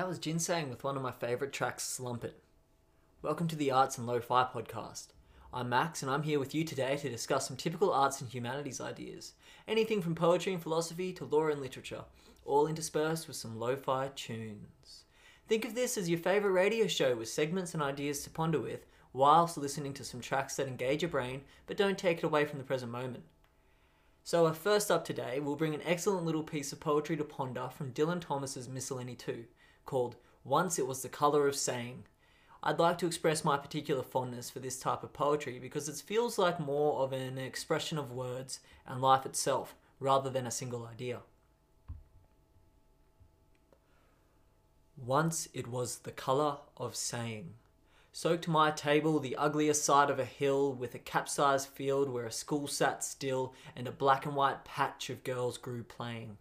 That was Ginseng with one of my favourite tracks, Slump It. Welcome to the Arts and Lo-Fi podcast. I'm Max and I'm here with you today to discuss some typical arts and humanities ideas. Anything from poetry and philosophy to law and literature, all interspersed with some lo-fi tunes. Think of this as your favourite radio show with segments and ideas to ponder with, whilst listening to some tracks that engage your brain but don't take it away from the present moment. So, first up today, we'll bring an excellent little piece of poetry to ponder from Dylan Thomas's Miscellany 2, called Once It Was the Colour of Saying. I'd like to express my particular fondness for this type of poetry because it feels like more of an expression of words and life itself rather than a single idea. Once it was the colour of saying. Soaked my table the ugliest side of a hill with a capsized field where a school sat still and a black and white patch of girls grew playing.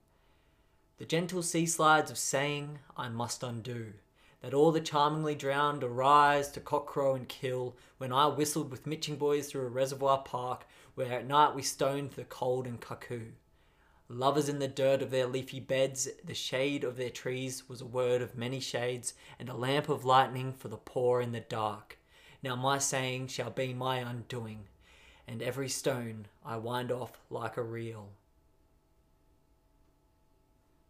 The gentle sea slides of saying I must undo, that all the charmingly drowned arise to cockcrow and kill when I whistled with mitching boys through a reservoir park where at night we stoned the cold and cuckoo. Lovers in the dirt of their leafy beds, the shade of their trees was a word of many shades, and a lamp of lightning for the poor in the dark. Now my saying shall be my undoing, and every stone I wind off like a reel.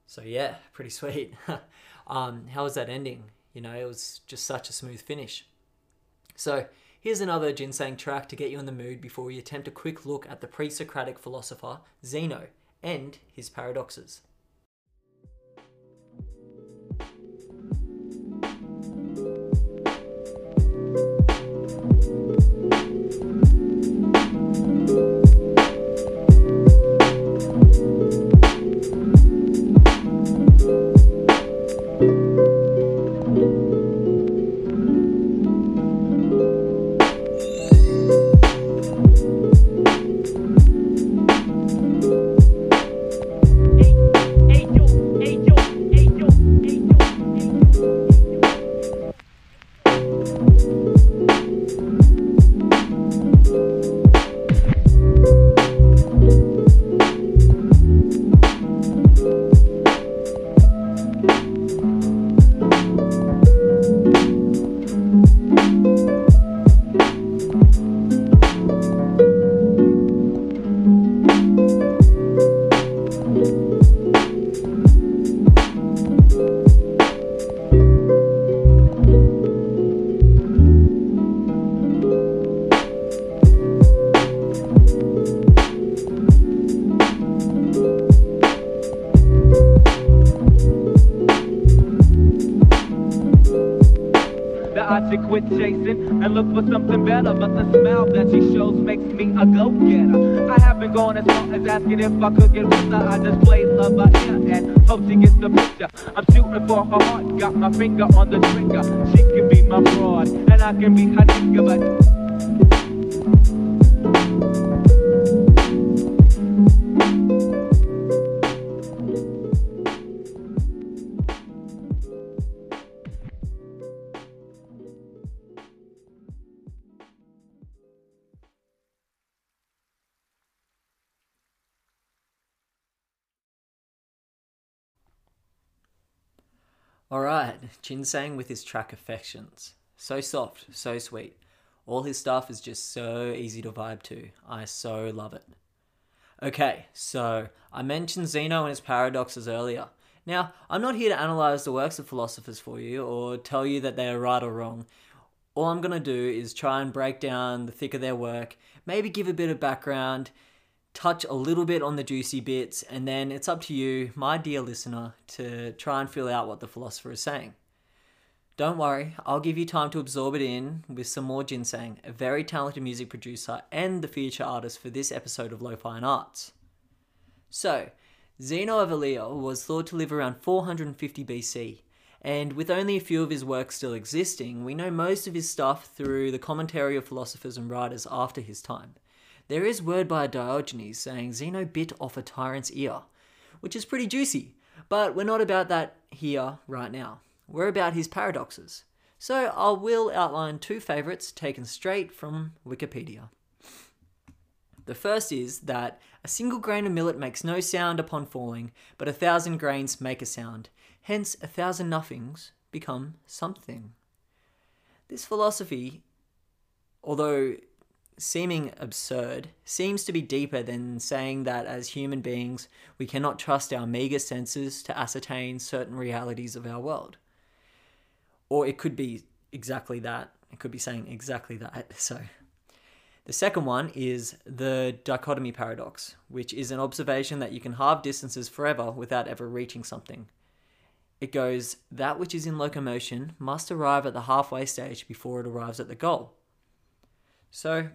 So yeah, pretty sweet. um, how was that ending? You know, it was just such a smooth finish. So here's another ginseng track to get you in the mood before we attempt a quick look at the pre-Socratic philosopher Zeno and his paradoxes. Quit chasing and look for something better. But the smile that she shows makes me a go-getter. I haven't gone as far as asking if I could get with her. I just play love by ear and hope she gets the picture. I'm shooting for her heart, got my finger on the trigger. She can be my broad, and I can be her nigga, but Alright, Ginseng with his track Affections. So soft, so sweet. All his stuff is just so easy to vibe to. I so love it. Okay, so I mentioned Zeno and his paradoxes earlier. Now, I'm not here to analyze the works of philosophers for you or tell you that they are right or wrong. All I'm going to do is try and break down the thick of their work, maybe give a bit of background, touch a little bit on the juicy bits, and then it's up to you, my dear listener, to try and feel out what the philosopher is saying. Don't worry, I'll give you time to absorb it in with some more ginseng, a very talented music producer and the feature artist for this episode of Lo-Fi and Arts. So, Zeno of Elea was thought to live around 450 BC, and with only a few of his works still existing, we know most of his stuff through the commentary of philosophers and writers after his time. There is word by Diogenes saying Zeno bit off a tyrant's ear, which is pretty juicy, but we're not about that here right now. We're about his paradoxes. So I will outline two favourites taken straight from Wikipedia. The first is that a single grain of millet makes no sound upon falling, but a thousand grains make a sound. Hence, a thousand nothings become something. This philosophy, although seeming absurd, seems to be deeper than saying that as human beings we cannot trust our meagre senses to ascertain certain realities of our world. Or it could be exactly that. It could be saying exactly that. So, the second one is the dichotomy paradox, which is an observation that you can halve distances forever without ever reaching something. It goes, that which is in locomotion must arrive at the halfway stage before it arrives at the goal. So,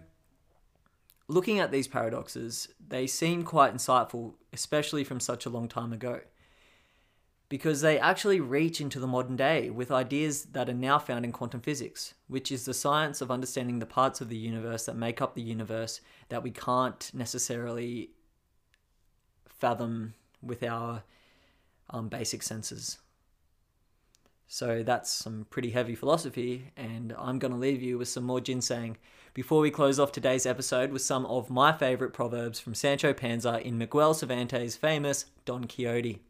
looking at these paradoxes, they seem quite insightful, especially from such a long time ago, because they actually reach into the modern day with ideas that are now found in quantum physics, which is the science of understanding the parts of the universe that make up the universe that we can't necessarily fathom with our um, basic senses. So that's some pretty heavy philosophy, and I'm going to leave you with some more ginseng before we close off today's episode with some of my favourite proverbs from Sancho Panza in Miguel Cervantes' famous Don Quixote.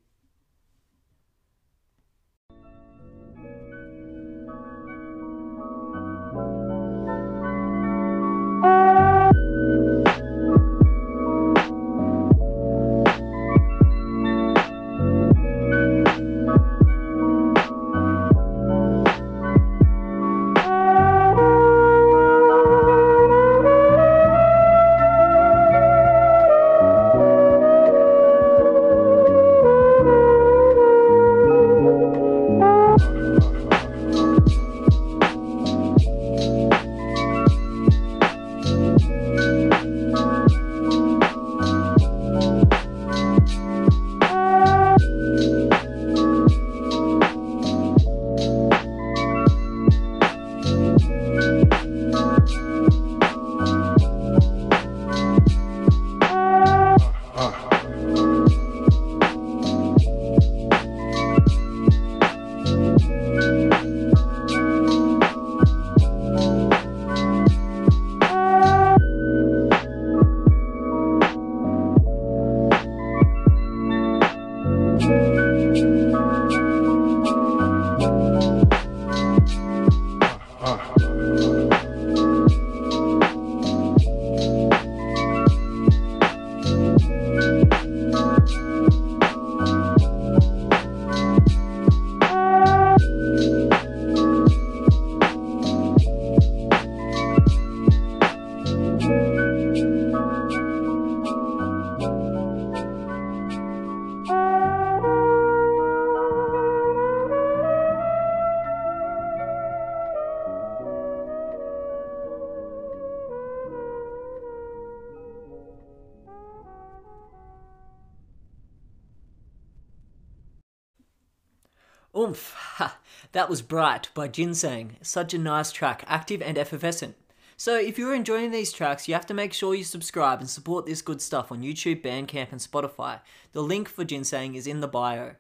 Oomph! Ha! That was Bright by Ginseng. Such a nice track, active and effervescent. So, if you're enjoying these tracks, you have to make sure you subscribe and support this good stuff on YouTube, Bandcamp, and Spotify. The link for Ginseng is in the bio.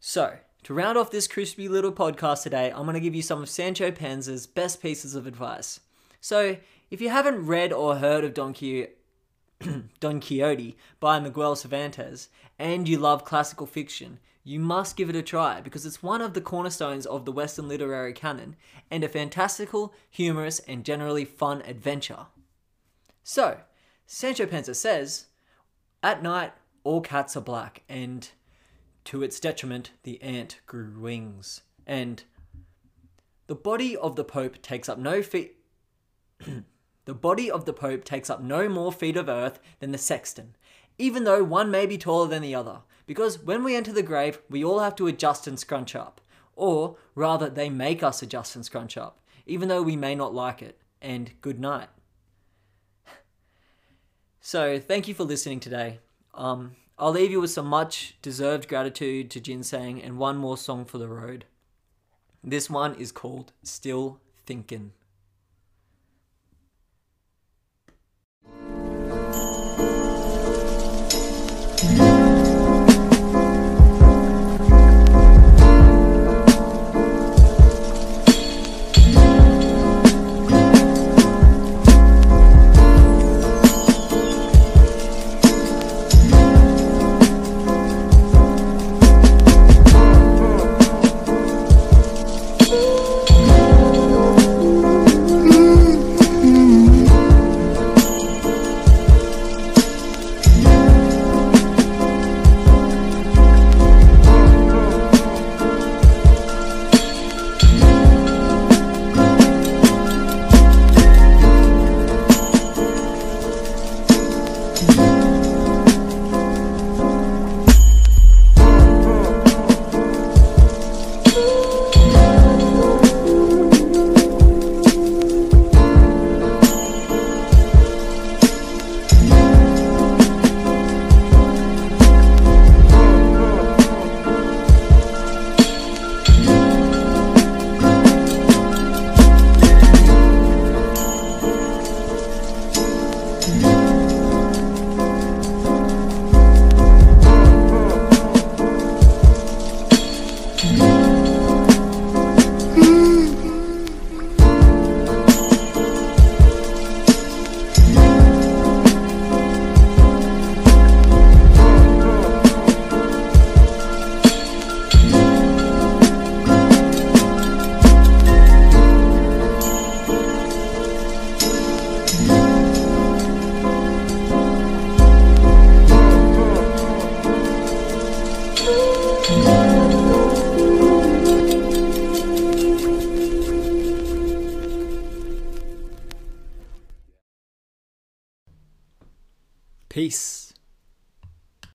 So, to round off this crispy little podcast today, I'm going to give you some of Sancho Panza's best pieces of advice. So, if you haven't read or heard of Don Quixote, Don Quixote by Miguel Cervantes and you love classical fiction, you must give it a try because it's one of the cornerstones of the Western literary canon and a fantastical, humorous, and generally fun adventure. So, Sancho Panza says, At night, all cats are black, and to its detriment, the ant grew wings. And the body of the Pope takes up no feet. the body of the Pope takes up no more feet of earth than the sexton, even though one may be taller than the other. Because when we enter the grave, we all have to adjust and scrunch up. Or rather, they make us adjust and scrunch up, even though we may not like it. And good night. So, thank you for listening today. Um, I'll leave you with some much deserved gratitude to Ginseng and one more song for the road. This one is called Still Thinkin'.